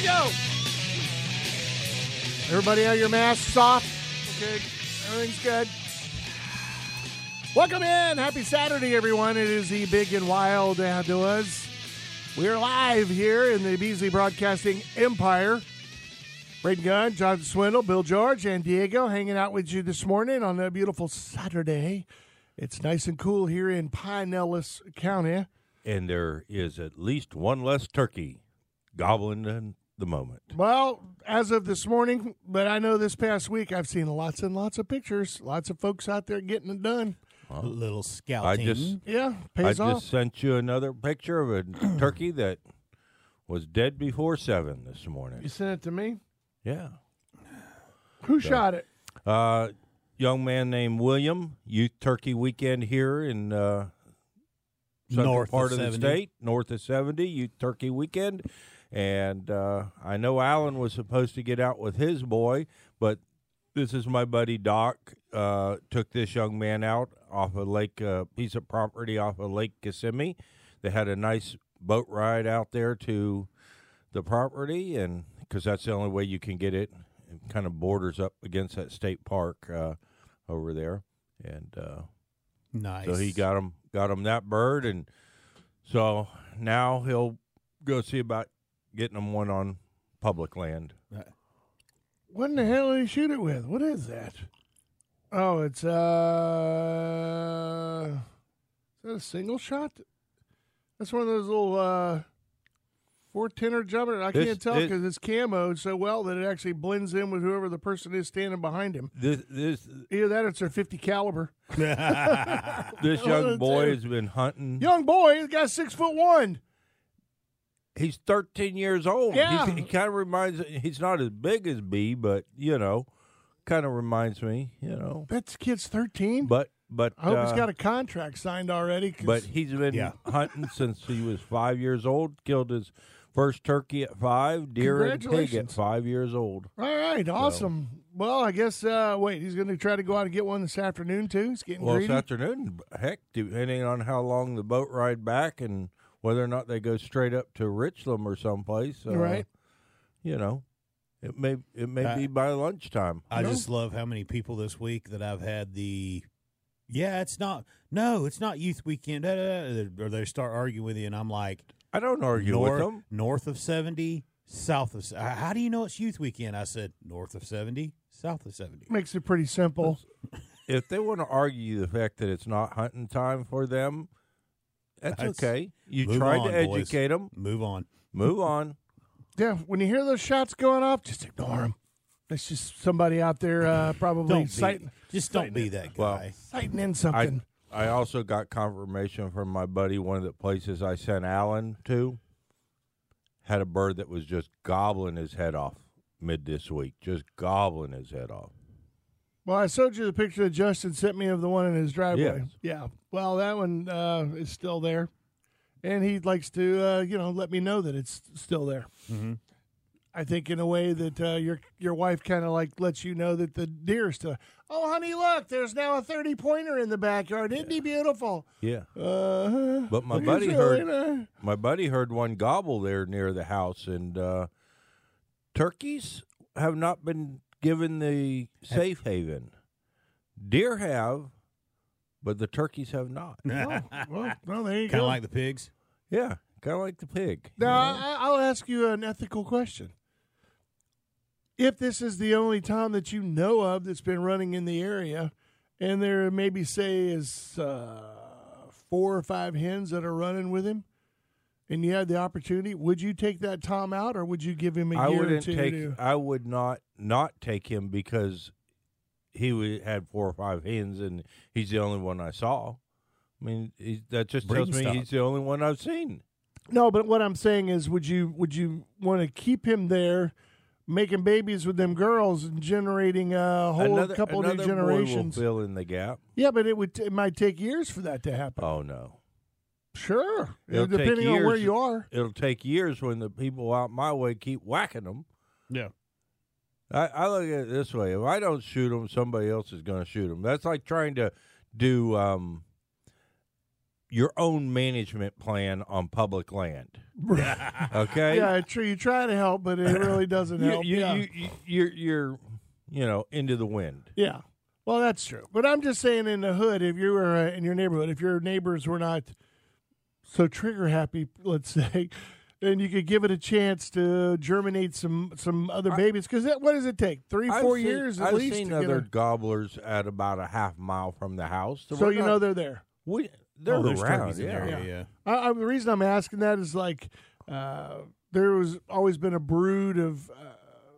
We go. Everybody have your masks off. Okay, everything's good. Welcome in. Happy Saturday, everyone. It is the Big and Wild Outdoors. We're live here in the Beasley Broadcasting Empire. Braden Gunn, John Swindle, Bill George, and Diego hanging out with you this morning on a beautiful Saturday. It's nice and cool here in Pinellas County. and there is at least one less turkey gobbling in the moment. Well, as of this morning, but I know this past week I've seen lots and lots of pictures. Lots of folks out there getting it done. A little scouting. I just Yeah, I off. just sent you another picture of a turkey that was dead before seven this morning. You sent it to me. Yeah, Who shot it? uh, young man named William. Youth Turkey Weekend here in uh, central North part of, the state, north of seventy. Youth Turkey Weekend, and uh, I know Alan was supposed to get out with his boy, but this is my buddy Doc. Uh, took this young man out off a lake, uh, piece of property off of Lake Kissimmee. They had a nice boat ride out there to the property, and because that's the only way you can get it, it kind of borders up against that state park uh, over there, and uh, nice. so he got him got him that bird, and so now he'll go see about getting them one on public land. What in the hell did he shoot it with? What is that? Oh, it's uh, is that a single shot? That's one of those little uh, four tenor jumper. I This- can't tell because it's camoed so well that it actually blends in with whoever the person is standing behind him. This this Either that, or it's their fifty caliber. this young boy has been hunting. Young boy, he's got six foot one. He's 13 years old. Yeah. He, he kind of reminds. He's not as big as B, but you know, kind of reminds me. You know, That kid's thirteen. but but I hope he's got a contract signed already. 'cause- But he's been Yeah. hunting since he was five years old. Killed his first turkey at five, deer and pig at five years old. all right, awesome. Well, I guess. Uh, wait, he's going to try to go out and get one this afternoon too. He's getting Well, greedy. this afternoon, heck, depending on how long the boat ride back and whether or not they go straight up to Richland or someplace, uh, Right. You know, it may it may Uh, be by lunchtime. I No. just love how many people this week that I've had the. Yeah, it's not. No, it's not youth weekend. Da, da, da, or they start arguing with you, and I'm like, I don't argue north, with them. north of seventy, south of. How do you know it's youth weekend? I said north of seventy, south of seventy. Makes it pretty simple. If they want to argue the fact that it's not hunting time for them, that's, That's- okay. You tried on, to boys. educate them. Move on. Move on. Yeah, when you hear those shots going off, just ignore them. That's just somebody out there uh, probably Don't be, just don't be that Well, guy. sighting in I something. I also got confirmation from my buddy. One of the places I sent Alan to had a bird that was just gobbling his head off mid this week, just gobbling his head off. Well, I showed you the picture that Justin sent me of the one in his driveway. Yes. Yeah. Well, that one uh, is still there, and he likes to, uh, you know, let me know that it's still there. Mm-hmm. I think in a way that uh, your your wife kind of like lets you know that the deer is still. Oh, honey, look! There's now a thirty pointer in the backyard. Isn't he beautiful? Yeah, Uh, But my buddy heard- my buddy heard one gobble there near the house, and uh, turkeys have not been given the safe haven. Deer have, but the turkeys have not. Well, well, there you Kind go. of like the pigs. Yeah, kind of like the pig. you Now, know? I, I'll ask you an ethical question. If this is the only time that you know of that's been running in the area, and there maybe say is uh, four or five hens that are running with him, and you had the opportunity, would you take that Tom out, or would you give him a I year or wouldn't two? take. to, I would not not take him because he had four or five hens, and he's the only one I saw. I mean, he, that just Breeding tells me stock. he's the only one I've seen. No, but what I'm saying is, would you would you want to keep him there, making babies with them girls and generating a whole another, couple another new boy will generations? fill in the gap. Yeah, but it would it might take years for that to happen. Oh no. Sure, It'll take depending on where you are. It'll take years when the people out my way keep whacking them. Yeah. I, I look at it this way: if I don't shoot them, somebody else is going to shoot them. That's like trying to do um, your own management plan on public land. Okay, Yeah, true. You try to help, but it really doesn't help. you, yeah. you, you, you're you're you know into the wind. Yeah. Well, that's true. But I'm just saying, in the hood, if you were uh, in your neighborhood, if your neighbors were not so trigger happy, let's say, and you could give it a chance to germinate some some other babies. Because what does it take? 3 I've four seen- years at I've least. seen to get other a- gobblers at about a half mile from the house. so we're you not- know they're there. we they're oh, around. yeah. there. Yeah, yeah. I, I, the reason I'm asking that is like uh, there was always been a brood of uh,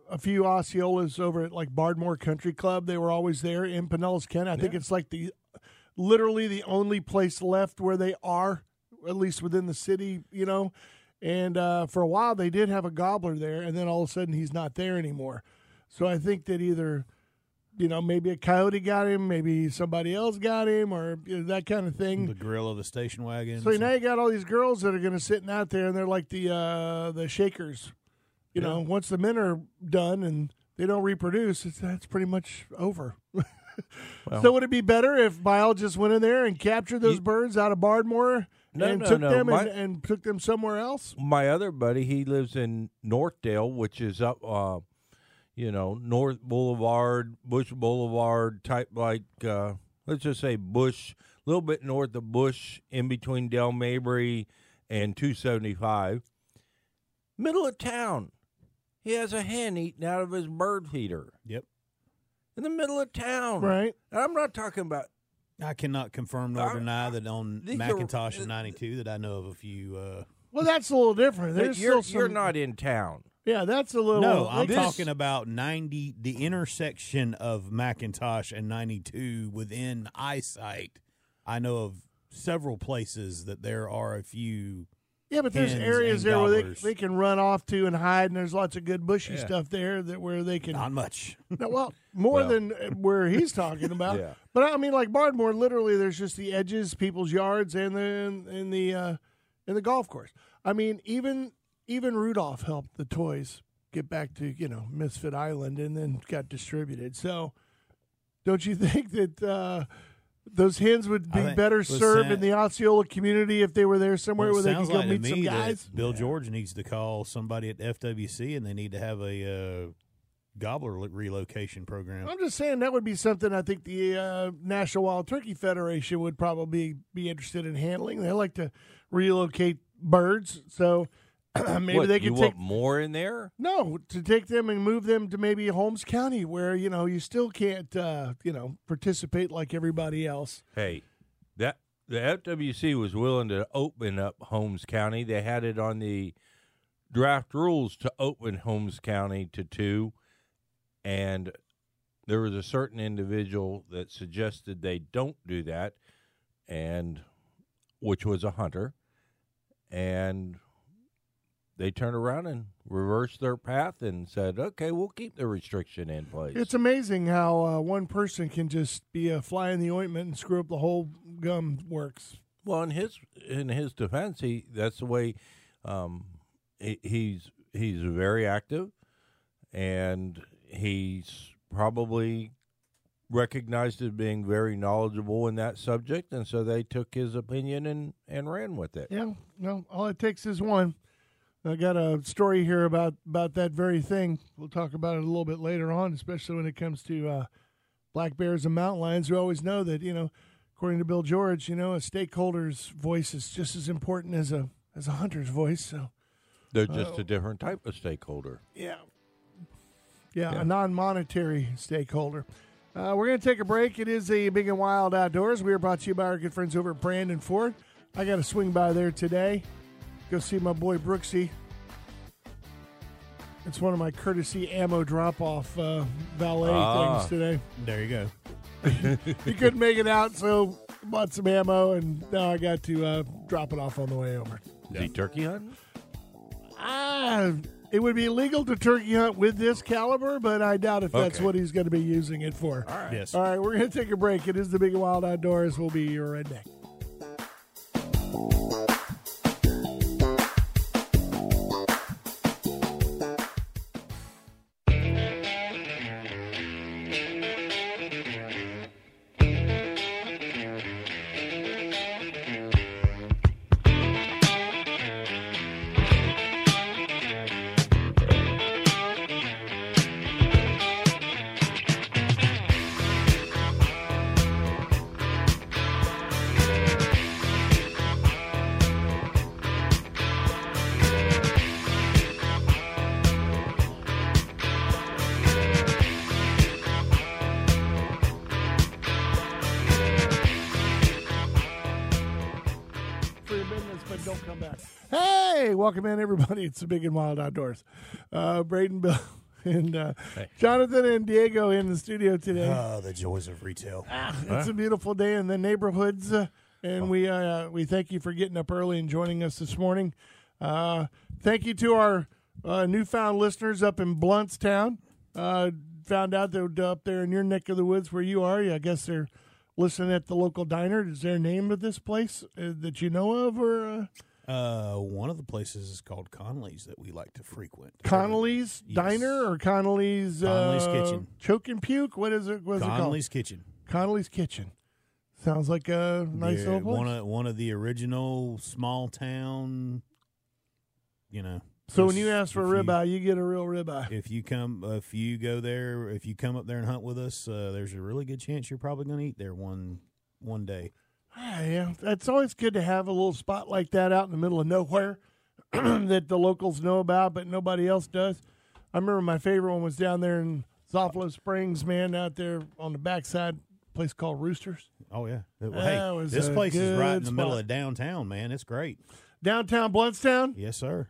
a few Osceolas over at like Bardmoor Country Club. They were always there in Pinellas County. I think it's like the literally the only place left where they are, at least within the city, you know. And uh, for a while they did have a gobbler there, and then all of a sudden he's not there anymore. So I think that either you know maybe a coyote got him, maybe somebody else got him, or you know, that kind of thing. The grill of the station wagon. So now you got all these girls that are going to sitting out there, and they're like the uh, the shakers. You know, once the men are done and they don't reproduce, it's that's pretty much over. so would it be better if biologists went in there and captured those You- birds out of Bardmoor No, and no, took no, them my- and, and took them somewhere else? my other buddy, he lives in Northdale, which is up, uh, you know, North Boulevard, Bush Boulevard type, like uh, let's just say Bush, a little bit north of Bush, in between Dale Mabry and 275, middle of town. He has a hen eating out of his bird feeder Yep. in the middle of town. Right. And I'm not talking about I cannot confirm nor Uh, deny that on these McIntosh and 92 that I know of a few. Uh, Well, that's a little different. but There's you're, still some, you're not in town. Yeah, that's a little. no, I'm this- talking about 90, the intersection of McIntosh and 92 within eyesight. I know of several places that there are a few. Yeah, but there's areas there where they, they can run off to and hide, and there's lots of good bushy Yeah. stuff there that where they can Not much. No, well, more Well. than where he's talking about. Yeah. But I mean, like Bardmoor, literally, there's just the edges, people's yards, and then in the uh, in the golf course. I mean, even even Rudolph helped the toys get back to you know Misfit Island, and then got distributed. So, don't you think that uh, those hens would be think- better listen, served in the Osceola community if they were there somewhere Well, where they could go like to meet some me that guys? Bill George needs to call somebody at FWC and they need to have a uh, gobbler relocation program. I'm just saying that would be something I think the uh, National Wild Turkey Federation would probably be interested in handling. They like to relocate birds, so maybe What, they you could take want more in there? no to take them and move them to maybe Holmes County, where you know you still can't uh, you know participate like everybody else. Hey, that the FWC was willing to open up Holmes County. They had it on the draft rules to open Holmes County to two, and there was a certain individual that suggested they don't do that, and which was a hunter, and they turned around and reversed their path and said, "Okay, we'll keep the restriction in place." It's amazing how uh, one person can just be a fly in the ointment and screw up the whole gum works. Well, in his in his defense, he that's the way um, he, he's he's very active, and he's probably recognized as being very knowledgeable in that subject, and so they took his opinion and and ran with it. Yeah, no, all it takes is one. I got a story here about about that very thing. We'll talk about it a little bit later on, especially when it comes to uh, black bears and mountain lions. We always know that you know, according to Bill George, you know, a stakeholder's voice is just as important as a as a hunter's voice. So They're just a different type of stakeholder. yeah, yeah, Yeah. a non-monetary stakeholder. Uh, we're going to take a break. It is the big and wild outdoors. We are brought to you by our good friends over at Brandon Ford. I got to swing by there today. Go see my boy Brooksy. It's one of my courtesy ammo drop off uh, valet Ah. things today. There you go. He couldn't make it out, so bought some ammo, and now I got to uh, drop it off on the way over. Is he turkey hunting? Ah, it would be legal to turkey hunt with this caliber, but I doubt if that's what he's going to be using it for. All right. Yes. All right, we're going to take a break. It is the Big Wild Outdoors. We'll be right back. Welcome in, everybody. It's the Big and Wild Outdoors. Uh, Braden, Bill, and uh, Jonathan and Diego in the studio today. Oh, the joys of retail. It's a beautiful day in the neighborhoods, uh, and we uh, we thank you for getting up early and joining us this morning. Uh, thank you to our uh, newfound listeners up in Blountstown. Uh, found out that up there in your neck of the woods where you are, I guess they're listening at the local diner. Is there a name of this place uh, that you know of, or uh, one of the places is called Connolly's that we like to frequent. Connolly's Yes. Diner or Connolly's Connolly's uh, Kitchen. Choke and Puke? What is it? What is it called? Kitchen. Connolly's Kitchen. Sounds like a nice They're little place. One of one of the original small town. You know. So when you ask for a if you- ribeye, you get a real ribeye. If you come, if you go there, if you come up there and hunt with us, uh, there's a really good chance you're probably going to eat there one one day. Ah, yeah, it's always good to have a little spot like that out in the middle of nowhere that the locals know about, but nobody else does. I remember my favorite one was down there in Zolfo Springs, man, out there on the backside, place called Roosters. Oh yeah. Well, hey, this place is right in the middle of downtown, man. It's great. Downtown Blountstown. Yes, sir.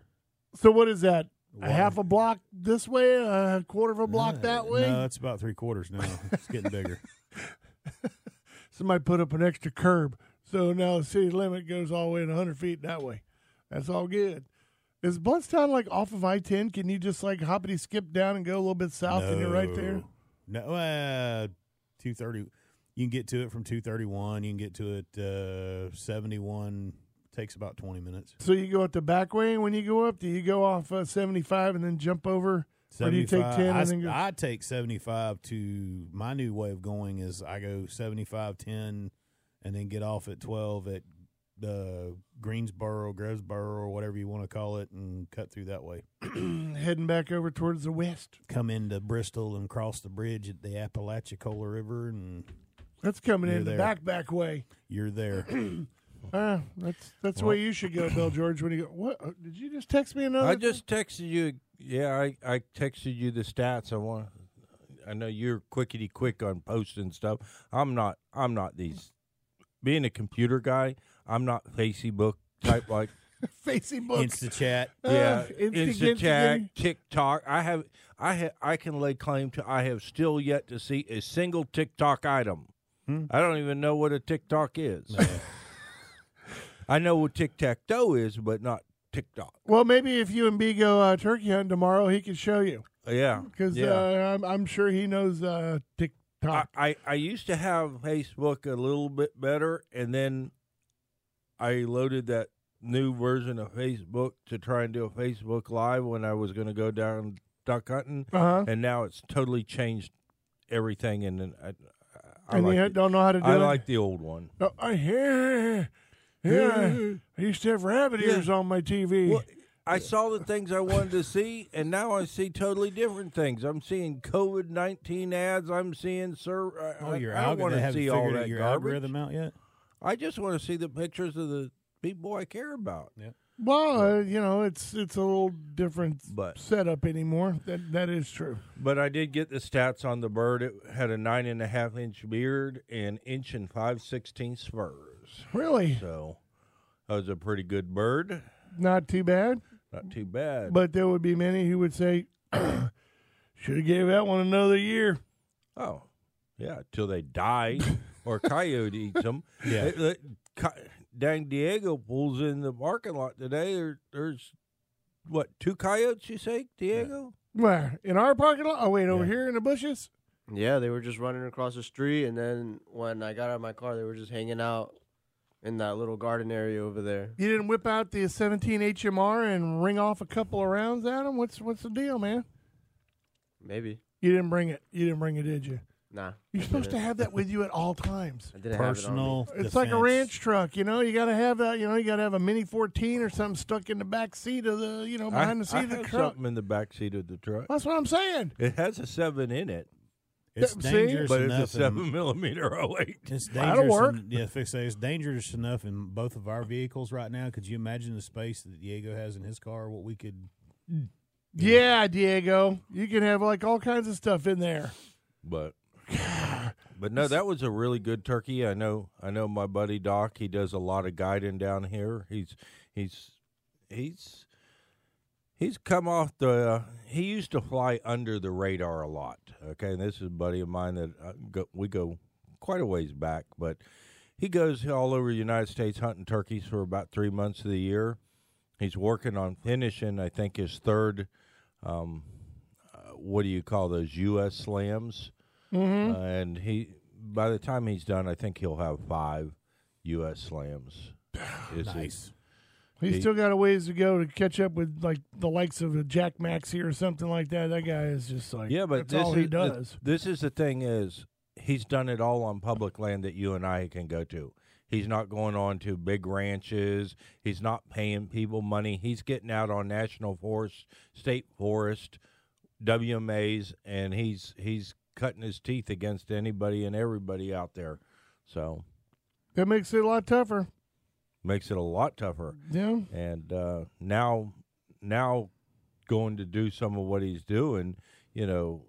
So what is that? A half a block this way, a quarter of a block Uh, that way? No, it's about three quarters now. it's getting bigger. Somebody put up an extra curb. So now the city limit goes all the way to 100 feet that way. That's all good. Is Blountstown like off of I 10? Can you just like hoppity skip down and go a little bit south and you're right there? No, uh, two thirty. You can get to it from two thirty one. You can get to it uh, seventy one. Takes about twenty minutes. So you go up the back way when you go up? Do you go off uh, 75 and then jump over? Or do you take 10 I, and then go? I take seventy five to my new way of going is I go 75, 10, and then get off at twelve at the Greensboro, Gresboro, or whatever you want to call it, and cut through that way. Heading back over towards the west. Come into Bristol and cross the bridge at the Apalachicola River, and That's coming in the there. back back way. you're there. Uh, that's that's the way you should go, Bill George. When you go, what uh, did you just text me another? I thing? just texted you. Yeah, I, I texted you the stats. I want. I know you're quickety quick on posting stuff. I'm not. I'm not these. Being a computer guy, I'm not Facebook type like. Facebook. Insta chat. yeah, Uh, instant- Insta chat, TikTok. I have. I ha, I can lay claim to. I have still yet to see a single TikTok item. Hmm. I don't even know what a TikTok is. I know what tic tac toe is, but not TikTok. Well, maybe if you and B go uh, turkey hunting tomorrow, he can show you Yeah, because yeah. uh, I'm, I'm sure he knows uh, TikTok. I, I used to have Facebook a little bit better, and then I loaded that new version of Facebook to try and do a Facebook Live when I was going to go down duck hunting, Uh huh. and now it's totally changed everything. And then I, I And like you it. don't know how to do I it. I like the old one. Oh, I yeah, yeah. I used to have rabbit Yeah. ears on my TV. Well, I saw the things I wanted to see, and now I see totally different things. I'm seeing COVID nineteen ads. I'm seeing sir. I, Oh, your I, I want to Have see all figured that your garbage. algorithm out yet? I just want to see the pictures of the people I care about. well, uh, you know, it's it's a little different But- setup anymore. That that is true. But I did get the stats on the bird. It had a nine and a half inch beard and inch and five sixteenths spurs. Really, So that was a pretty good bird. not too bad. Not too bad. But there would be many who would say, "Should have gave that one another year." oh, yeah, till they die or coyote eats them. Yeah. It- it- co- dang Diego pulls in the parking lot today, there, there's what two coyotes? You say, Diego? Where in our parking lot? Oh wait, over Yeah. here in the bushes. Yeah, they were just running across the street, and then when I got out of my car, they were just hanging out in that little garden area over there. You didn't whip out the 17 HMR and ring off a couple of rounds at him. What's what's the deal, man? Maybe. You didn't bring it. You didn't bring it, did you? Nah. You're I supposed to didn't. have that with you at all times. I didn't have it on me. Personal. It's like a ranch truck, you know. You got to have that. You know, you got to have a Mini 14 or something stuck in the back seat of the, you know, behind I, the seat I of the truck. something in the back seat of the truck. That's what I'm saying. It has a seven in it, It's See? dangerous but it's enough. a seven in- millimeter 08. It's That'll dangerous. work. in- yeah, fix that. It's dangerous enough in both of our vehicles right now. Could you imagine the space that Diego has in his car? What we could. Yeah, Diego, you can have like all kinds of stuff in there. but but no, that was a really good turkey. I know I know my buddy Doc. He does a lot of guiding down here. He's he's he's he's come off the. Uh, he used to fly under the radar a lot. Okay, and this is a buddy of mine that uh, go, we go quite a ways back, but he goes all over the United States hunting turkeys for about three months of the year. He's working on finishing, I think, his third. Um, uh, what do you call those U.S. slams? Mm-hmm. Uh, and he, by the time he's done, I think he'll have five U.S. slams. Nice. He's He- still got a ways to go to catch up with like the likes of a Jack Maxey or something like that. That guy is just like yeah, but that's this all is he the- does. this is the thing is he's done it all on public land that you and I can go to. He's not going on to big ranches. He's not paying people money. He's getting out on national forest, state forest, WMAs, and he's he's cutting his teeth against anybody and everybody out there. So that makes it a lot tougher. Makes it a lot tougher. Yeah. and uh, now now going to do some of what he's doing you know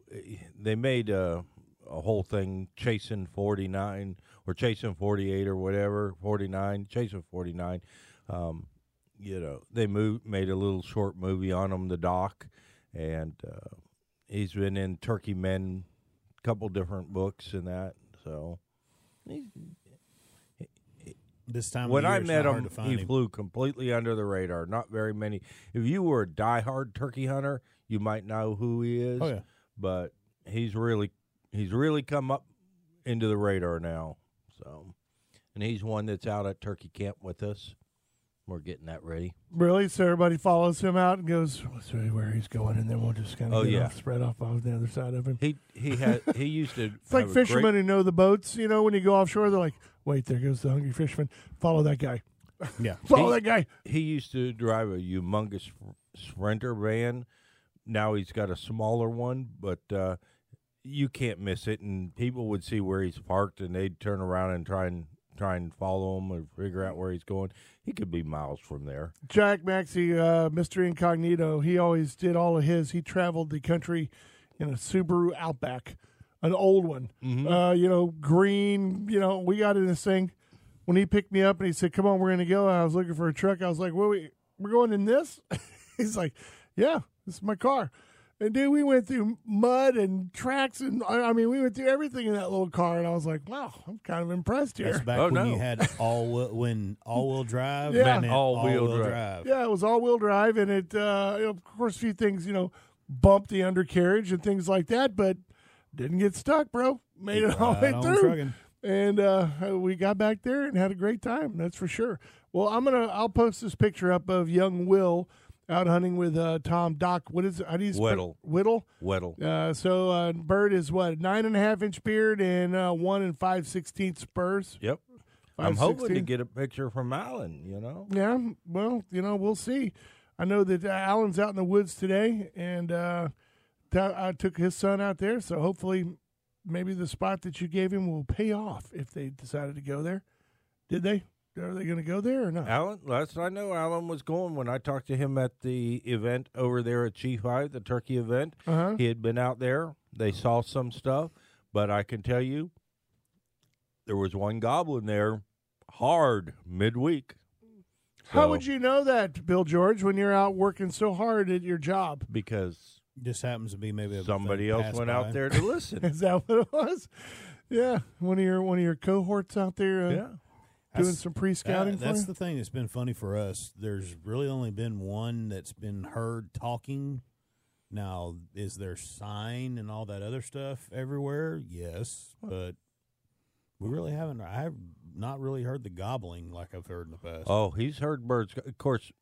they made a, a whole thing chasing 49 or chasing 48 or whatever 49 chasing 49 um, you know they moved made a little short movie on him the doc and uh, he's been in turkey men a couple different books and that so he's, This time when of year, I met him, he him. flew completely under the radar. Not very many. If you were a diehard turkey hunter, you might know who he is. Oh yeah. But he's really he's really come up into the radar now. So, and he's one that's out at turkey camp with us. We're getting that ready. Really? So everybody follows him out and goes, let's see where he's going, and then we'll just kind of Oh, yeah. off, spread off on the other side of him. He he had he used to. It's like have a great- fishermen who know the boats. You know, when you go offshore, they're like, wait, there goes the hungry fisherman. Follow that guy. Yeah. Follow He- that guy. he used to drive a humongous sprinter van. Now he's got a smaller one, but uh, you can't miss it. And people would see where he's parked, and they'd turn around and try and try and follow him or figure out where he's going. He could be miles from there. Jack Maxey, uh, Mr. Incognito, he always did all of his. He traveled the country in a Subaru Outback, an old one. Uh, you know, green. You know, we got in this thing when he picked me up and he said, "Come on, we're gonna go." I was looking for a truck. I was like, "Well, we we're going in this." He's like, "Yeah, this is my car." And dude, we went through mud and tracks, and I I mean, we went through everything in that little car. And I was like, "Wow, I'm kind of impressed here." That's back Oh, when no. you had all when all wheel drive Yeah. meant All-wheel all-wheel drive. Yeah, it was all wheel drive, and it, uh, of course, a few things, you know, bumped the undercarriage and things like that, but didn't get stuck, bro. Made it all the way through, trucking. and uh, we got back there and had a great time. That's for sure. Well, I'm gonna, I'll post this picture up of young Will out hunting with uh, Tom Doc. What is it? How do you spell- Whittle. Whittle. Uh, so uh, Bird is what nine and a half inch beard and uh, one and five sixteenth spurs. Yep. I'm hoping to get a picture from Alan. You know. Yeah, well, you know, we'll see. I know that uh, Alan's out in the woods today, and uh, I took his son out there, so hopefully, maybe the spot that you gave him will pay off if they decided to go there. Did they? Are they going to go there or not? Alan, last I know, Alan was going when I talked to him at the event over there at Chief High, the turkey event. Uh huh. He had been out there. They saw some stuff, but I can tell you, there was one goblin there, hard midweek. How So- would you know that, Bill George, when you're out working so hard at your job? Because Just happens to be maybe somebody else went by. out there to listen. Is that what it was? Yeah, one of your one of your cohorts out there. Uh, yeah, doing That's- some pre-scouting Uh, that's you? the thing that's been funny for us. There's really only been one that's been heard talking. Now, is there sign and all that other stuff everywhere? Yes, but we really haven't. I've not really heard the gobbling like I've heard in the past. Oh, he's heard birds. Of course,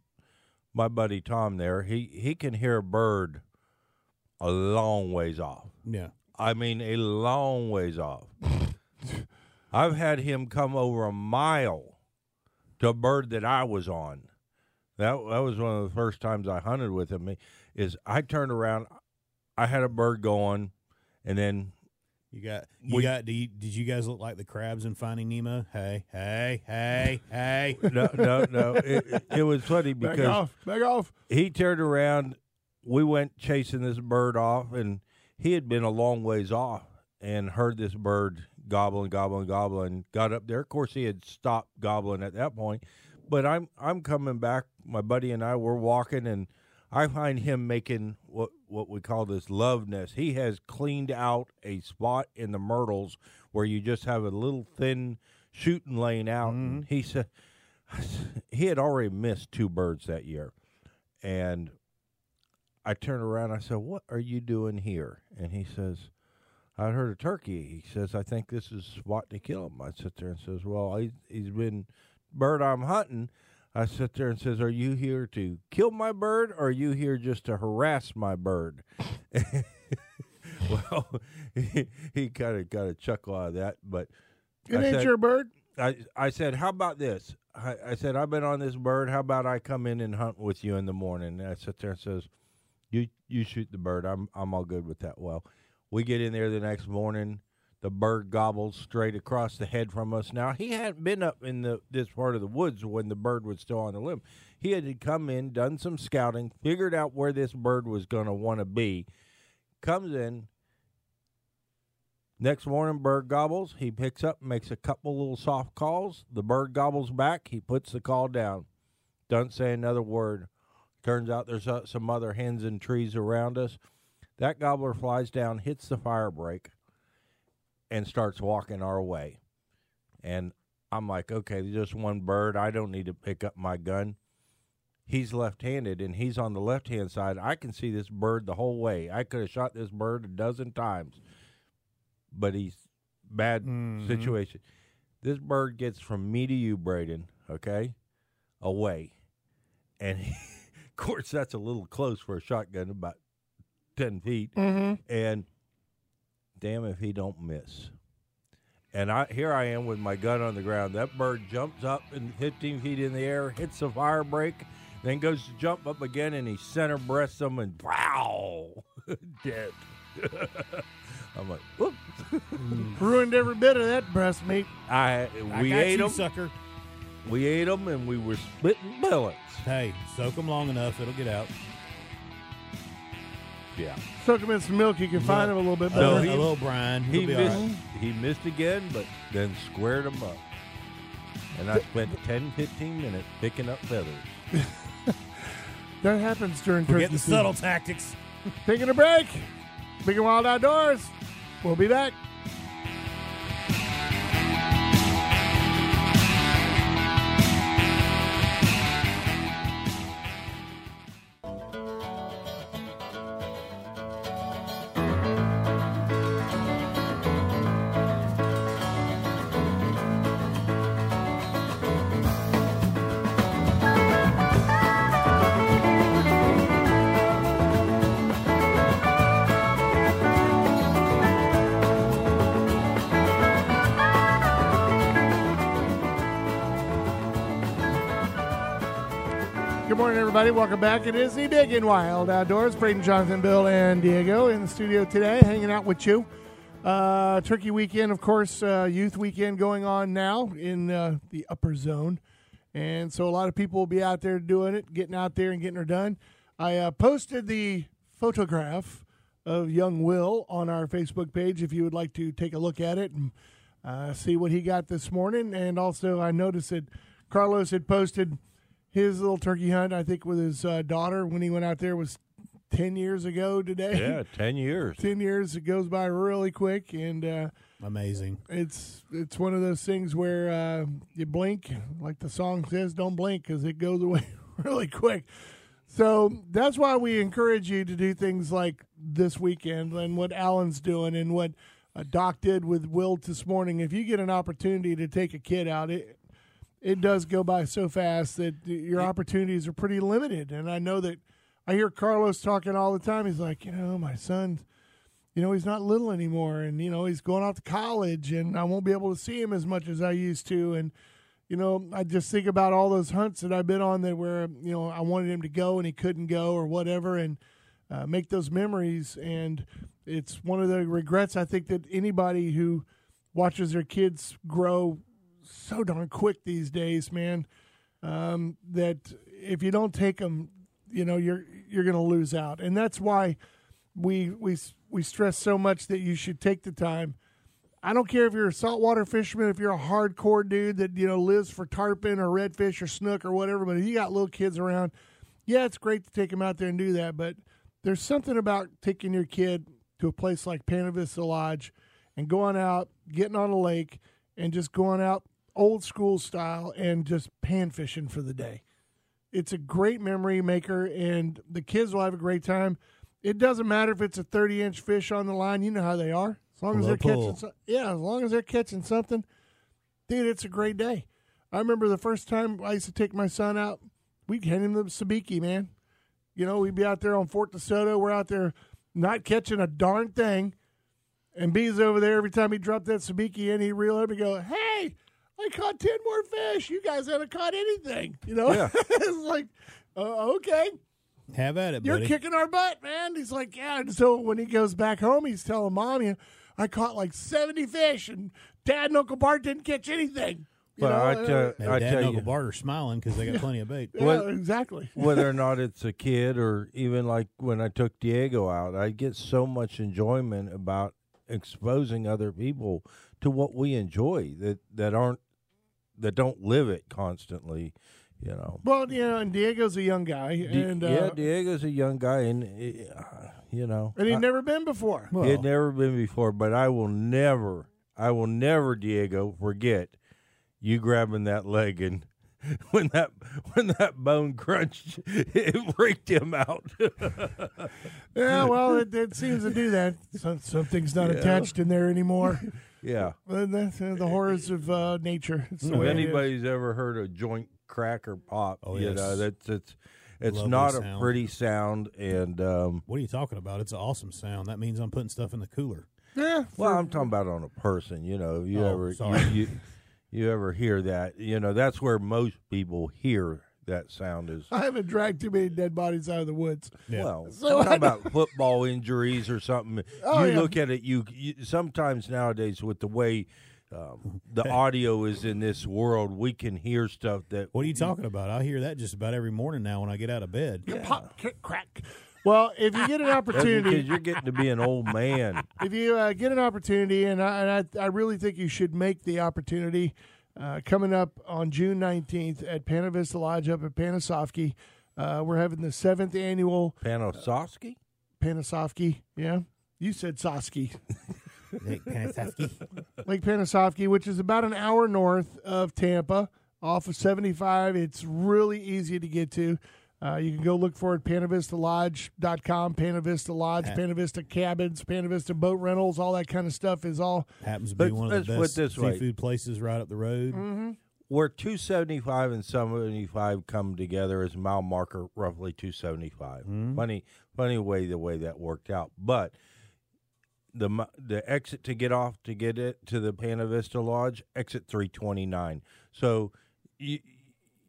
my buddy Tom there, he he can hear a bird a long ways off. Yeah, I mean, a long ways off. I've had him come over a mile to a bird that I was on. That that was one of the first times I hunted with him. Is I turned around, I had a bird going, and then you got you We- got. Do you, did you guys look like the crabs in Finding Nemo? Hey, hey, hey, hey. no, no, no. It, it, it was funny because Back because off, back off. he turned around. We went chasing this bird off, and he had been a long ways off and heard this bird gobbling, gobbling, gobbling. Got up there. Of course, he had stopped gobbling at that point. But I'm I'm coming back. My buddy and I were walking, and I find him making what what we call this love nest. He has cleaned out a spot in the myrtles where you just have a little thin shooting lane out. And mm-hmm. he said he had already missed two birds that year, and I turned around. I said, "What are you doing here?" And he says, "I heard a turkey." He says, "I think this is what to kill him." I sit there and says, "Well, he, he's been bird I'm hunting." I sit there and says, "Are you here to kill my bird, or are you here just to harass my bird?" well, he, he kind of got a chuckle out of that, but It I ain't said- your bird. I I said, "How about this?" I, I said, "I've been on this bird. How about I come in and hunt with you in the morning?" And I sit there and says, "You you shoot the bird. I'm I'm all good with that." Well, we get in there the next morning. The bird gobbles straight across the head from us. Now he hadn't been up in the this part of the woods when the bird was still on the limb. He had come in, done some scouting, figured out where this bird was going to want to be. Comes in, Next morning, bird gobbles. He picks up, makes a couple little soft calls. The bird gobbles back. He puts the call down. Doesn't say another word. Turns out there's uh, some other hens and trees around us. That gobbler flies down, hits the fire break, and starts walking our way. And I'm like, okay, there's just one bird. I don't need to pick up my gun. He's left handed and he's on the left hand side. I can see this bird the whole way. I could have shot this bird a dozen times but he's bad Mhm. situation. This bird gets from me to you, Braden, okay, away, and he, of course that's a little close for a shotgun, about ten feet, Mm-hmm. and damn if he don't miss. And I here I am with my gun on the ground. That bird jumps up and 15 feet in the air, hits the fire break, then goes to jump up again, and he center breasts them and wow, dead. I'm like, whoop. Ruined every bit of that breast meat. I I we got ate you, them. sucker. We ate them, and we were splitting billets. Hey, soak them long enough, it'll get out. Yeah, Soak them in some milk. You can find them a little bit better. No, little- he- a little brine. he It'll be missed. all right. He missed again, but then squared them up. And I spent 10, 15 minutes picking up feathers. that happens during Forget turkey the season. subtle tactics. Taking a break. Big and Wild Outdoors. We'll be back. Welcome back. It is the Big and Wild Outdoors. Braden, Jonathan, Bill, and Diego in the studio today, hanging out with you. Uh, Turkey weekend, of course, uh, youth weekend going on now in uh, the upper zone. And so a lot of people will be out there doing it, getting out there and getting her done. I uh, posted the photograph of young Will on our Facebook page if you would like to take a look at it and uh, see what he got this morning. And also, I noticed that Carlos had posted his little turkey hunt, I think, with his uh, daughter when he went out there was 10 years ago today. Yeah, 10 years. 10 years, it goes by really quick. And uh, Amazing. It's it's one of those things where uh, you blink, like the song says, don't blink because it goes away really quick. So that's why we encourage you to do things like this weekend and what Alan's doing and what uh, Doc did with Will this morning. If you get an opportunity to take a kid out, it it does go by so fast that your opportunities are pretty limited. And I know that I hear Carlos talking all the time. He's like, you know, my son, you know, he's not little anymore, and you know, he's going off to college, and I won't be able to see him as much as I used to. And you know, I just think about all those hunts that I've been on that where you know I wanted him to go and he couldn't go or whatever, and uh, make those memories. And it's one of the regrets I think that anybody who watches their kids grow so darn quick these days, man. Um, that if you don't take them, you know you're you're going to lose out, and that's why we we we stress so much that you should take the time. I don't care if you're a saltwater fisherman, if you're a hardcore dude that you know lives for tarpon or redfish or snook or whatever. But if you got little kids around, yeah, it's great to take them out there and do that. But there's something about taking your kid to a place like Pana Vista Lodge and going out, getting on a lake, and just going out old school style and just pan fishing for the day. It's a great memory maker, and the kids will have a great time. It doesn't matter if it's a 30 inch fish on the line. You know how they are. As long as Low they're catching, so- yeah, as long as they're catching something, dude, it's a great day. I remember the first time I used to take my son out. We'd hand him the sabiki, man. You know, we'd be out there on Fort DeSoto. We're out there not catching a darn thing. And B's over there every time he dropped that sabiki in, he'd reel up and go, Hey, I caught 10 more fish. You guys haven't caught anything. You know? Yeah. it's like, uh, okay. Have at it, You're buddy. kicking our butt, man. He's like, yeah. And so when he goes back home, he's telling mom, you I caught like 70 fish, and Dad and Uncle Bart didn't catch anything. You But know? I uh, tell, Maybe I Dad tell and Uncle you, Bart are smiling because they got plenty of bait. yeah, What- exactly. whether or not it's a kid or even like when I took Diego out, I get so much enjoyment about exposing other people to what we enjoy that that aren't that don't live it constantly. You know, Well, you know, and Diego's a young guy, Di- and uh, yeah, Diego's a young guy, and uh, you know, and he'd I- never been before. Well, He'd never been before. But I will never, I will never, Diego, forget you grabbing that leg and. When that when that bone crunched, it freaked him out. Yeah, well, it, it seems to do that. Some, something's not attached in there anymore. Yeah, And that's uh, the horrors of uh, nature. It's the If way it is. anybody's ever heard a joint crack or pop, Oh, you yes. know that's it's it's Lovely not a sound. pretty sound. And um, What are you talking about? It's an awesome sound. That means I'm putting stuff in the cooler. Yeah, well, I'm talking about on a person. You know, if you Oh, ever sorry. You, you you ever hear that? You know, that's where most people hear that sound is. I haven't dragged too many dead bodies out of the woods. Yeah. Well, So I'm I talking about football injuries or something. Oh, you yeah. look at it. You, you sometimes nowadays with the way um, the audio is in this world, we can hear stuff that. What are you talking about? I hear that just about every morning now when I get out of bed. Pop, kick, crack. Well, if you get an opportunity, because you're getting to be an old man. if you uh, get an opportunity, and I, and I, I really think you should make the opportunity uh, coming up on June 19th at Pana Vista Lodge up at Panasofsky. Uh, we're having the seventh annual Panosofsky? Panasofsky. Yeah, you said Sosky. Nick Panisowski. Lake Panasofsky, which is about an hour north of Tampa, off of 75. It's really easy to get to. Uh, you can go look for it at PanaVistaLodge.com, Panavista Lodge, Yeah. Panavista Cabins, Panavista Boat Rentals, all that kind of stuff is all. Happens to be Let's- one of let's the put best this way. seafood places right up the road. Mm-hmm. Where 275 and 75 come together is mile marker roughly 275. Funny, funny way the way that worked out. But the mi- the exit to get off to get it to the Panavista Lodge, exit 329. So you,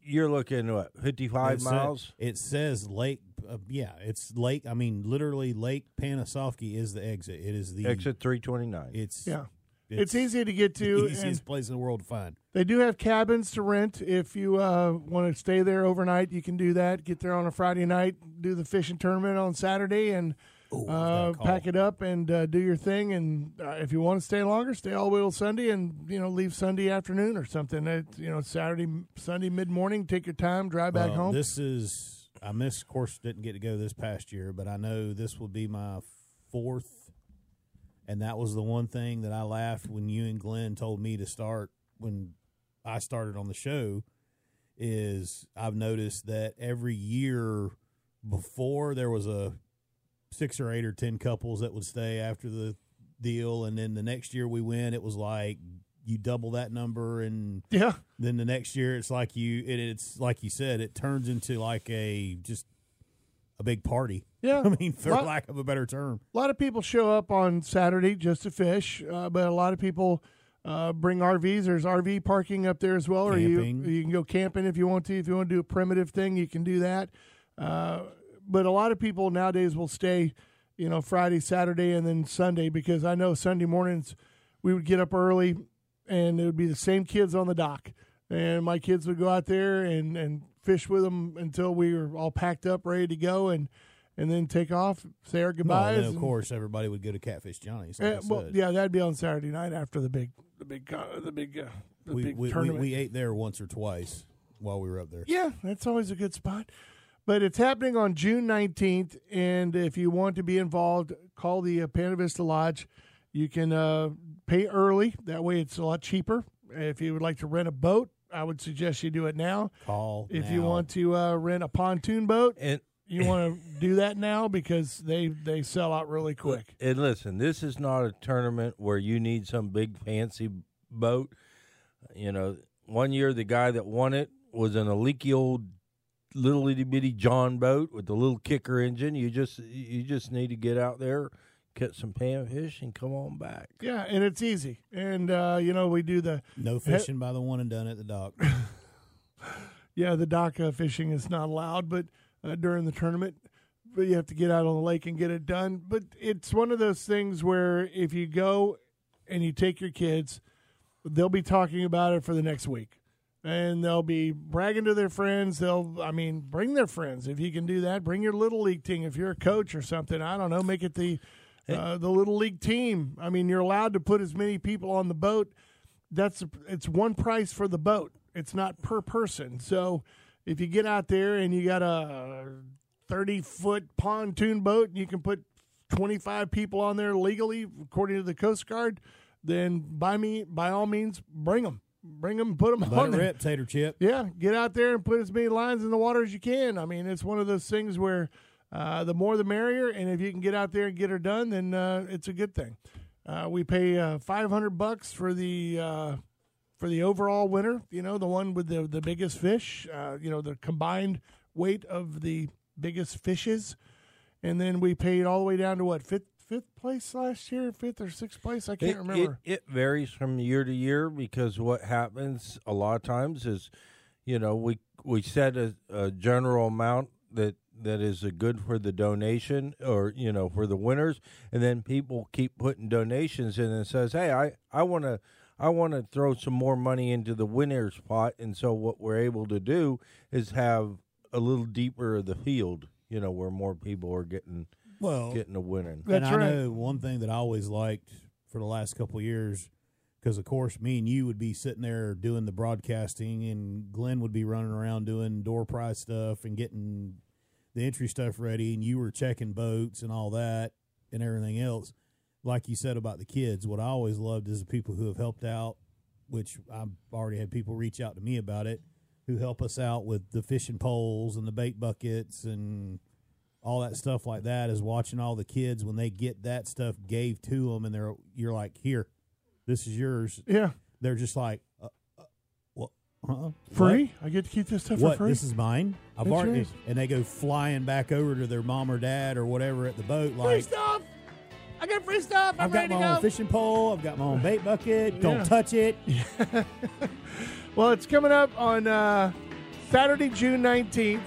you're looking what 55 It sa- miles? it says Lake. Uh, yeah, it's Lake. I mean, literally, Lake Panisofsky is the exit. It is the Exit 329. It's Yeah. It's, easy to get the to. easiest place in the world to find. they do have cabins to rent. If you uh, want to stay there overnight, you can do that. Get there on a Friday night, do the fishing tournament on Saturday, and Ooh, uh, pack it up and uh, do your thing. And uh, if you want to stay longer, stay all the way till Sunday, and you know leave Sunday afternoon or something. It, you know Saturday, Sunday mid morning. Take your time, drive back home. This is I missed. Of course, didn't get to go this past year, but I know this will be my fourth and that was the one thing that I laughed when you and Glenn told me to start when I started on the show. Is I've noticed that every year before there was a six or eight or ten couples that would stay after the deal, and then the next year we win, it was like you double that number, and Yeah. then the next year it's like you it, it's like you said, it turns into like a just a big party. Yeah. I mean, for Lot- lack of a better term. A lot of people show up on Saturday just to fish, uh, but a lot of people uh, bring RVs. There's RV parking up there as well, or you you can go camping if you want to. If you want to do a primitive thing, you can do that. Uh, but a lot of people nowadays will stay, you know, Friday, Saturday, and then Sunday because I know Sunday mornings we would get up early and it would be the same kids on the dock, and my kids would go out there and and fish with them until we were all packed up, ready to go, and and then take off, say our goodbyes. then of and- course everybody would go to Catfish Johnny's. Like yeah, I well, yeah, that'd be on Saturday night after the big, the big, the big, uh, the we, big we, we, we ate there once or twice while we were up there. yeah, that's always a good spot. But it's happening on June nineteenth, and if you want to be involved, call the uh, Vista Lodge. You can uh, pay early. That way, it's a lot cheaper. If you would like to rent a boat, I would suggest you do it now. Call If you want to uh, rent a pontoon boat, And you want to do that now because they they sell out really quick. And listen, this is not a tournament where you need some big fancy boat. You know, one year the guy that won it was in a leaky old little itty bitty John boat with the little kicker engine. You just you just need to get out there, catch some panfish, and come on back. Yeah, and it's easy. And uh, you know, we do the no fishing by the one and done at the dock. Yeah, the dock uh, fishing is not allowed, but uh, during the tournament, but you have to get out on the lake and get it done. But it's one of those things where if you go and you take your kids, they'll be talking about it for the next week, and they'll be bragging to their friends. They'll, I mean, bring their friends if you can do that. Bring your little league team if you're a coach or something. I don't know, make it the uh, the little league team. I mean, you're allowed to put as many people on the boat that's it's one price for the boat. It's not per person. So if you get out there and you got a 30 foot pontoon boat and you can put 25 people on there legally according to the Coast Guard, then by me by all means bring them. Bring them, put them Let on it rip, tater chip. Yeah, get out there and put as many lines in the water as you can. I mean, it's one of those things where uh, the more the merrier, and if you can get out there and get her done, then uh, it's a good thing. Uh, we pay uh, five hundred bucks for the uh, for the overall winner. You know, the one with the the biggest fish. Uh, you know, the combined weight of the biggest fishes, and then we paid all the way down to what fifth fifth place last year, fifth or sixth place. I can't It, remember. it, it varies from year to year because what happens a lot of times is, you know, we we set a, a general amount that that is a good for the donation or you know for the winners, and then people keep putting donations in and says, hey, I I want to. I want to throw some more money into the winners pot, and so what we're able to do is have a little deeper of the field, you know, where more people are getting Well, getting a winning. That's and I right. know one thing that I always liked for the last couple of years, because of course me and you would be sitting there doing the broadcasting, and Glenn would be running around doing door prize stuff and getting the entry stuff ready, and you were checking boats and all that and everything else. Like you said about the kids, what I always loved is the people who have helped out, which I've already had people reach out to me about it, who help us out with the fishing poles and the bait buckets and all that stuff like that is watching all the kids when they get that stuff gave to them and they're you're like here this is yours yeah, they're just like uh, uh, what free. I get to keep this stuff what, for free. this is mine i've It's already yours. and they go flying back over to their mom or dad or whatever at the boat like free stuff. I got free stuff. I'm i've got my own go. fishing pole i've got my own bait bucket Yeah. don't touch it Well, it's coming up on uh, Saturday, June 19th.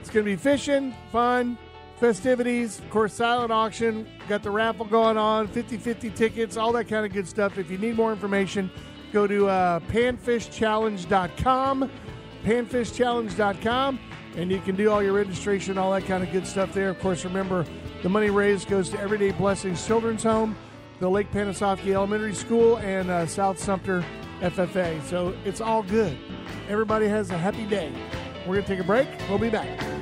It's going to be fishing, fun, festivities, of course, silent auction. Got the raffle going on, 50 50 tickets, all that kind of good stuff. If you need more information, go to uh, panfishchallenge.com. Panfishchallenge.com. And you can do all your registration, all that kind of good stuff there. Of course, remember the money raised goes to Everyday Blessings Children's Home, the Lake Panasoffkee Elementary School, and uh, South Sumter FFA. So it's all good. Everybody has a happy day. We're going to take a break. We'll be back.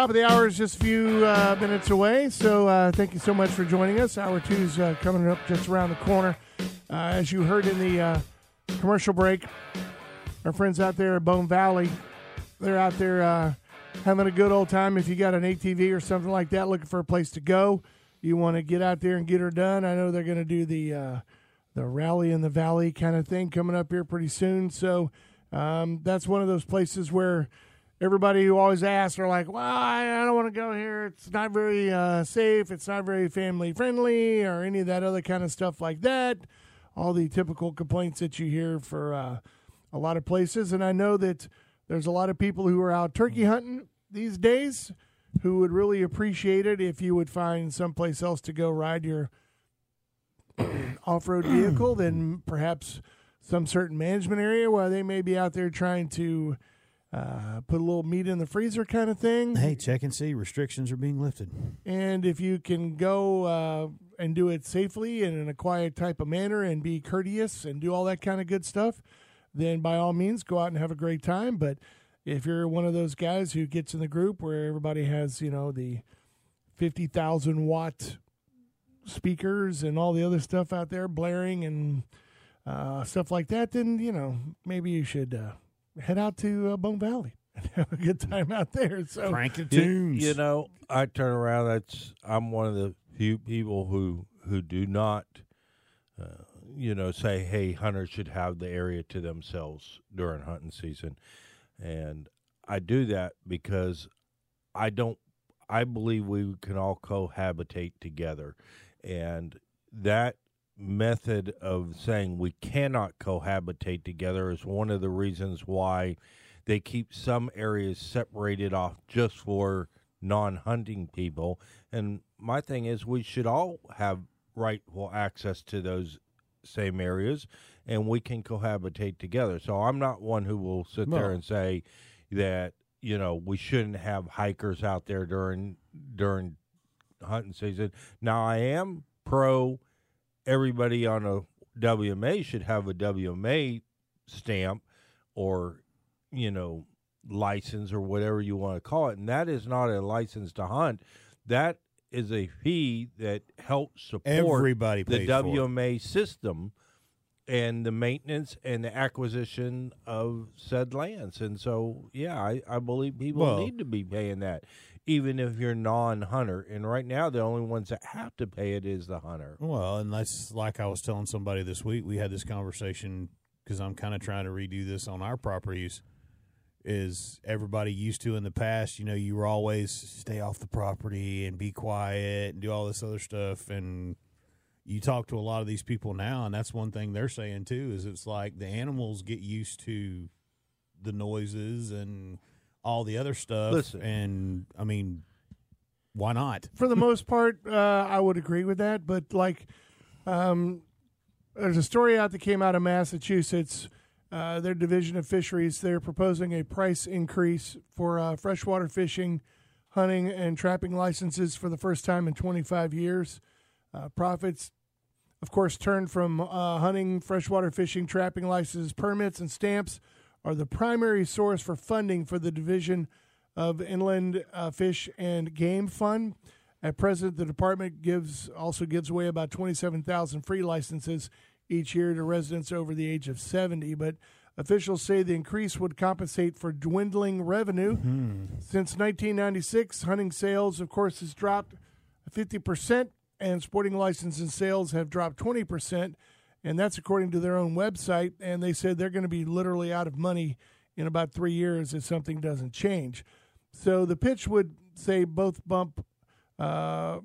Top of the hour is just a few uh, minutes away, so uh, thank you so much for joining us. Hour two's uh, coming up just around the corner. Uh, as you heard in the uh, commercial break, our friends out there at Bone Valley, they're out there uh, having a good old time. If you got an ATV or something like that, looking for a place to go, you want to get out there and get her done. I know they're going to do the uh, the rally in the valley kind of thing coming up here pretty soon. So um, that's one of those places where everybody who always asks are like, "Well, I, I don't want to go here. It's not very uh, safe. It's not very family friendly, or any of that other kind of stuff like that." All the typical complaints that you hear for uh, a lot of places, and I know that there's a lot of people who are out turkey hunting these days who would really appreciate it if you would find someplace else to go ride your off-road vehicle than perhaps some certain management area where they may be out there trying to uh, put a little meat in the freezer kind of thing. Hey, check and see. Restrictions are being lifted. And if you can go uh, and do it safely and in a quiet type of manner and be courteous and do all that kind of good stuff, then by all means go out and have a great time. But if you're one of those guys who gets in the group where everybody has, you know, the 50,000 watt speakers and all the other stuff out there blaring and uh, stuff like that, then, you know, maybe you should uh, head out to uh, Bone Valley and have a good time out there. So, Crank the You, you know, I turn around. That's I'm one of the few people who who do not, uh, you know, say, "Hey, hunters should have the area to themselves during hunting season," and I do that because I don't. I believe we can all cohabitate together, and that method of saying we cannot cohabitate together is one of the reasons why they keep some areas separated off just for non-hunting people. And my thing is we should all have rightful access to those same areas and we can cohabitate together. So i'm not one who will sit there and say that you know we shouldn't have hikers out there during during hunting season. Now i am pro everybody on a wma should have a wma stamp or you know license or whatever you want to call it and that is not a license to hunt that is a fee that helps support Everybody the pays for it. WMA system and the maintenance and the acquisition of said lands. And so, yeah, I, I believe people Well- need to be paying that, even if you're non-hunter. And right now, the only ones that have to pay it is the hunter. Well, and that's like I was telling somebody this week. We had this conversation because I'm kind of trying to redo this on our properties. Is everybody used to in the past? You know, you were always stay off the property and be quiet and do all this other stuff. And you talk to a lot of these people now, and that's one thing they're saying too. Is it's like the animals get used to the noises and all the other stuff. Listen. and I mean, why not? for the most part, uh, I would agree with that. But like, um, there's a story out that came out of Massachusetts. Uh, their division of fisheries they're proposing a price increase for uh, freshwater fishing, hunting, and trapping licenses for the first time in 25 years. Uh, profits, of course, turned from uh, hunting, freshwater fishing, trapping licenses, permits, and stamps are the primary source for funding for the division of Inland uh, Fish and Game Fund. At present, the department gives also gives away about 27,000 free licenses each year to residents over the age of 70. But officials say the increase would compensate for dwindling revenue. Since 1996, hunting sales, of course, has dropped 50%, and sporting license and sales have dropped 20%. And that's according to their own website. And they said they're going to be literally out of money in about three years if something doesn't change. So the pitch would say both bump uh,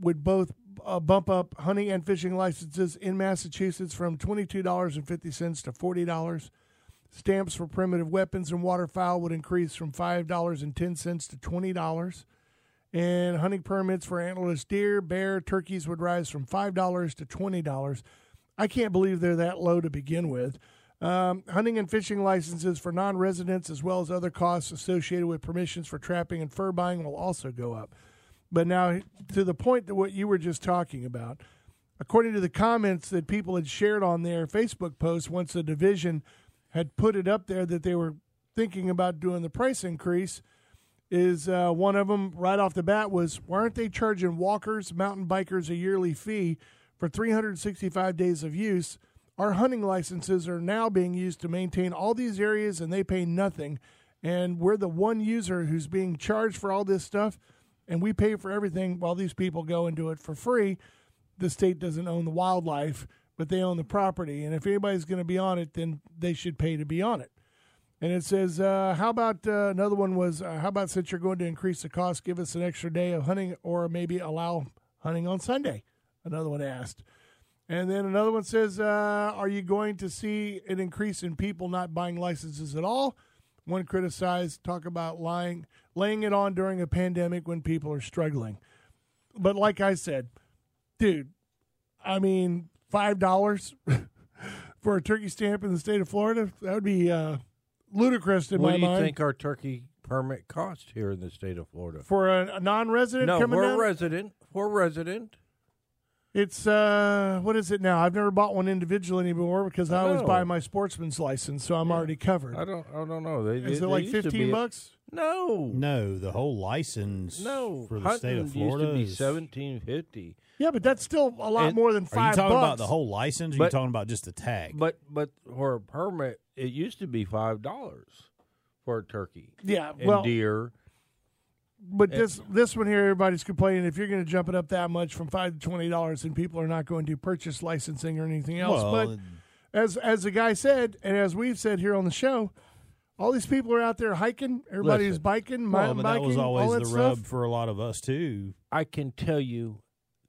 would both uh, bump up hunting and fishing licenses in Massachusetts from twenty two dollars and fifty cents to forty dollars. Stamps for primitive weapons and waterfowl would increase from five dollars and ten cents to twenty dollars. And hunting permits for antlerless deer, bear, turkeys would rise from five dollars to twenty dollars. I can't believe they're that low to begin with. Um, hunting and fishing licenses for non residents, as well as other costs associated with permissions for trapping and fur buying, will also go up. But now, to the point that what you were just talking about, according to the comments that people had shared on their Facebook post, once the division had put it up there that they were thinking about doing the price increase, is uh, one of them right off the bat was why aren't they charging walkers, mountain bikers a yearly fee for 365 days of use? Our hunting licenses are now being used to maintain all these areas and they pay nothing. And we're the one user who's being charged for all this stuff and we pay for everything while these people go and do it for free. The state doesn't own the wildlife, but they own the property. And if anybody's going to be on it, then they should pay to be on it. And it says, uh, how about uh, another one was, uh, how about since you're going to increase the cost, give us an extra day of hunting or maybe allow hunting on Sunday? Another one asked. And then another one says, uh, are you going to see an increase in people not buying licenses at all? One criticized, talk about lying, laying it on during a pandemic when people are struggling. But like I said, dude, I mean, $5 for a turkey stamp in the state of Florida, that would be uh, ludicrous in what my do you mind. think our turkey permit cost here in the state of Florida? for a, a non-resident No, coming we're down, resident. We're resident. It's uh, what is it now? I've never bought one individual anymore because I, I always buy my sportsman's license, so I'm already covered. I don't. I don't know. They, Is they- it like they used to fifteen be- bucks? No, No, the whole license no. for the state of Florida used to be is- seventeen fifty. Yeah, but that's still a lot And- more than five. Are five you talking bucks. about the whole license? Or are you talking about just the tag? But but for a permit, it used to be five dollars for a turkey yeah, and well, deer. But this this one here, everybody's complaining. If you're going to jump it up that much from five to twenty dollars, then people are not going to purchase licensing or anything else. well, but as as the guy said, and as we've said here on the show, all these people are out there hiking. Everybody's Listen. biking, well, mountain but that biking, was all always that the rub for a lot of us too. I can tell you,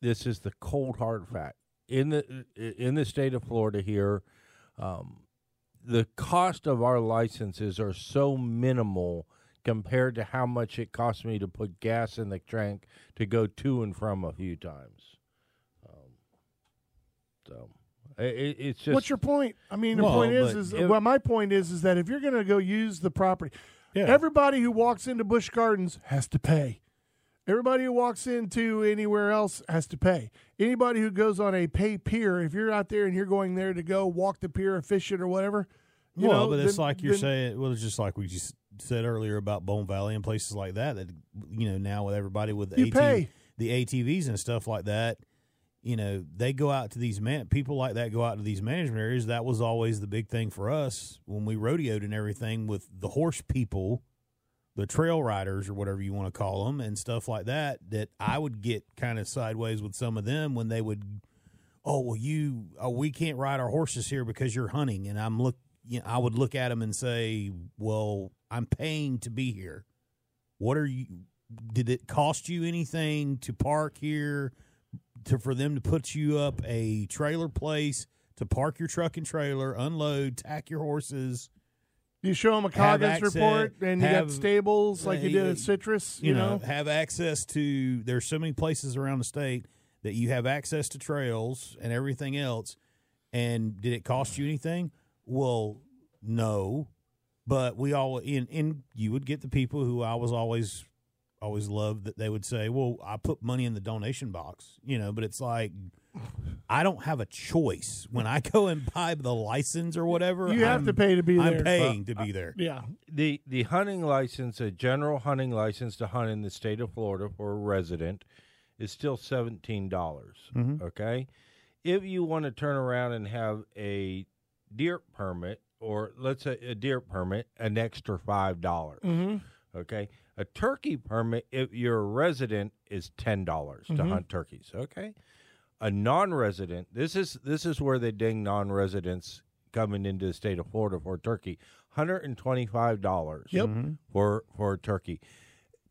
this is the cold hard fact in the in the state of Florida here. Um, the cost of our licenses are so minimal compared to how much it costs me to put gas in the tank to go to and from a few times. Um, so it, it's just What's your point? I mean, the point is, is if- well, my point is, is that if you're going to go use the property, Yeah. everybody who walks into Busch Gardens has to pay. Everybody who walks into anywhere else has to pay. Anybody who goes on a pay pier, if you're out there and you're going there to go walk the pier or fish it or whatever, you well, know, but it's then- like you're then- saying. Well, it's just like we just said earlier about Bone Valley and places like that. That you know now with everybody with the the ATVs and stuff like that. You know they go out to these man people like that go out to these management areas. That was always the big thing for us when we rodeoed and everything with the horse people, the trail riders or whatever you want to call them and stuff like that. That I would get kind of sideways with some of them when they would oh well you oh we can't ride our horses here because you're hunting and i'm look you know, i would look at them and say well i'm paying to be here. What are you did it cost you anything to park here to for them to put you up a trailer place to park your truck and trailer unload tack your horses you show them a Coggins access- report and you have- got stables like you did at Citrus, you, you, know, know. have access to there's so many places around the state that you have access to trails and everything else. And did it cost you anything? Well no but we all in in you would get the people who i was always always loved that they would say well i put money in the donation box you know but it's like i don't have a choice when i go and buy the license or whatever You have I'm- to pay to be there. i'm paying to be there Yeah. the the hunting license, a general hunting license to hunt in the state of Florida for a resident, is still seventeen dollars. Mhm. Okay, if you want to turn around and have a deer permit, or let's say a deer permit, an extra five dollars. hmm Okay, a turkey permit, if you're a resident, is ten dollars to hunt turkeys. Okay, a non-resident, this is this is where they ding non-residents coming into the state of Florida for a turkey, hundred and twenty-five dollars Yep. for for a turkey.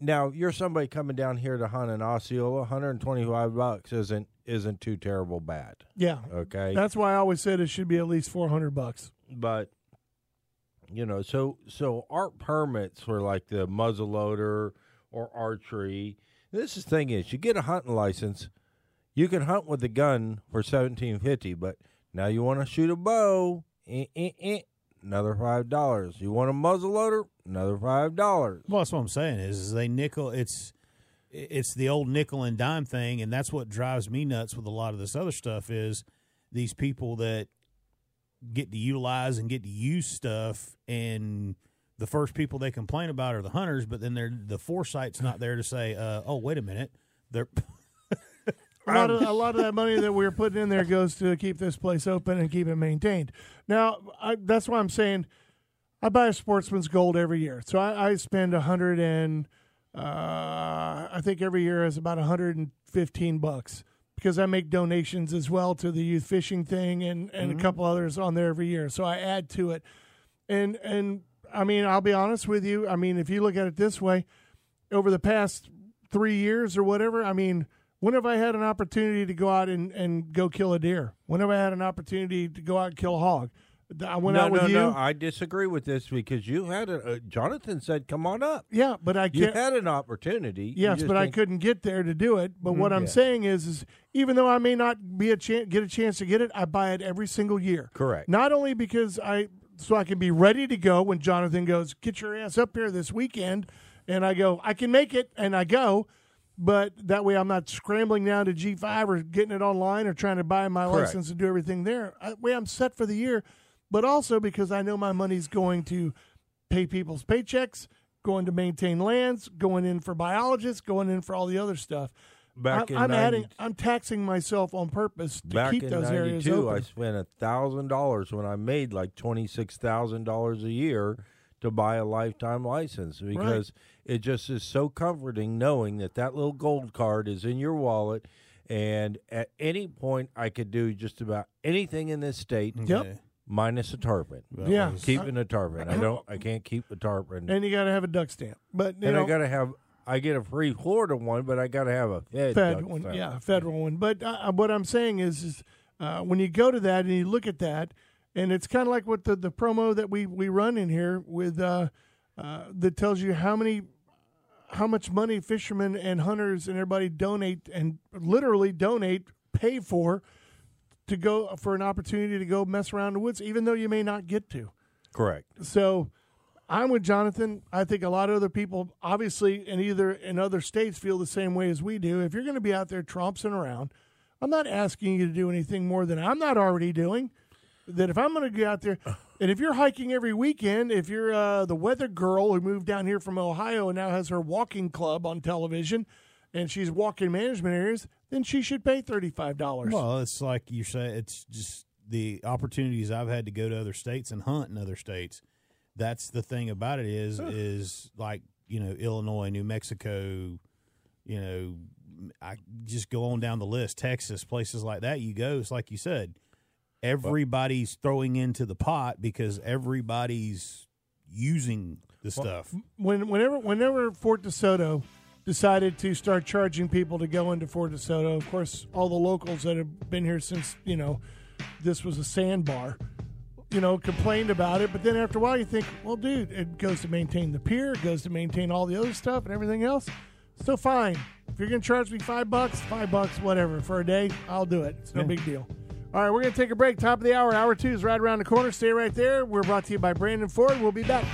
Now you're somebody coming down here to hunt an Osceola, 125 bucks isn't isn't too terrible bad. Yeah. Okay, That's why I always said it should be at least 400 bucks. but you know, so so art permits for like the muzzleloader or archery. This is the thing is, you get a hunting license, you can hunt with a gun for seventeen fifty, but now you want to shoot a bow, eh, eh, eh, another five dollars. You want a muzzleloader, another five dollars. Well, that's what I'm saying is, is they nickel. It's it's the old nickel and dime thing, and that's what drives me nuts with a lot of this other stuff. Is these people that get to utilize and get to use stuff and the first people they complain about are the hunters, but then they're the foresight's not there to say, uh, "Oh, wait a minute, they're." A lot, of, a lot of that money that we're putting in there goes to keep this place open and keep it maintained. Now, I, that's why I'm saying I buy a Sportsman's Gold every year. So I, I spend a hundred and uh, I think every year is about 115 bucks because I make donations as well to the youth fishing thing and, and a mm-hmm. couple others on there every year. So I add to it, and and I mean I'll be honest with you. I mean if you look at it this way, over the past three years or whatever, I mean when have I had an opportunity to go out and, and go kill a deer? When have I had an opportunity to go out and kill a hog? I went no, out with no, you. no. I disagree with this because you had a. Uh, Jonathan said, "Come on up." yeah, but I You had an opportunity. Yes, but I couldn't get there to do it. But what I'm Yeah. saying is, is even though I may not be a chan- get a chance to get it, I buy it every single year. Correct. Not only because I so I can be ready to go when Jonathan goes, "Get your ass up here this weekend," and I go, "I can make it," and I go. But that way, I'm not scrambling down to G5 or getting it online or trying to buy my Correct. license and do everything there. That way, I'm set for the year. But also because I know my money's going to pay people's paychecks, going to maintain lands, going in for biologists, going in for all the other stuff. Back I'm, in I'm 90 adding, I'm taxing myself on purpose to Back keep in those areas '92, open. I spent a thousand dollars when I made like twenty six thousand dollars a year to buy a lifetime license because it just is so comforting knowing that that little gold card is in your wallet, and at any point I could do just about anything in this state Yep. Okay. minus a tarpon. Well, Yeah. it's- Keeping a tarpon, I don't. I can't keep the tarpon, and you got to have a duck stamp. But you and know, I got to have. I get a free Florida one, but I got to have a fed, Fed duck one, stamp. yeah, federal one. But uh, what I'm saying is, is uh, when you go to that and you look at that, and it's kind of like what the, the promo that we we run in here with uh, uh, that tells you how many how much money fishermen and hunters and everybody donate and literally donate pay for to go for an opportunity to go mess around in the woods, even though you may not get to. Correct. So I'm with Jonathan. I think a lot of other people, obviously, in either in other states, feel the same way as we do. If you're going to be out there trompsing around, I'm not asking you to do anything more than I'm not already doing. That if I'm going to go out there, and if you're hiking every weekend, if you're uh, the weather girl who moved down here from Ohio and now has her walking club on television, and she's walking management areas, then she should pay thirty five dollars. Well, it's like you say, it's just the opportunities I've had to go to other states and hunt in other states. That's the thing about it is is like you know Illinois, New Mexico, you know, I just go on down the list, Texas, places like that. You go, it's like you said, everybody's throwing into the pot because everybody's using the stuff. when whenever whenever Fort DeSoto decided to start charging people to go into Fort DeSoto, of course, all the locals that have been here since you know this was a sandbar, you know, complained about it. But then after a while, you think, well, dude, it goes to maintain the pier, it goes to maintain all the other stuff and everything else. So fine, if you're gonna charge me five bucks, five bucks, whatever, for a day, I'll do it. It's no big deal. All right, we're gonna take a break. Top of the hour, hour two is right around the corner. Stay right there. We're brought to you by Brandon Ford. We'll be back.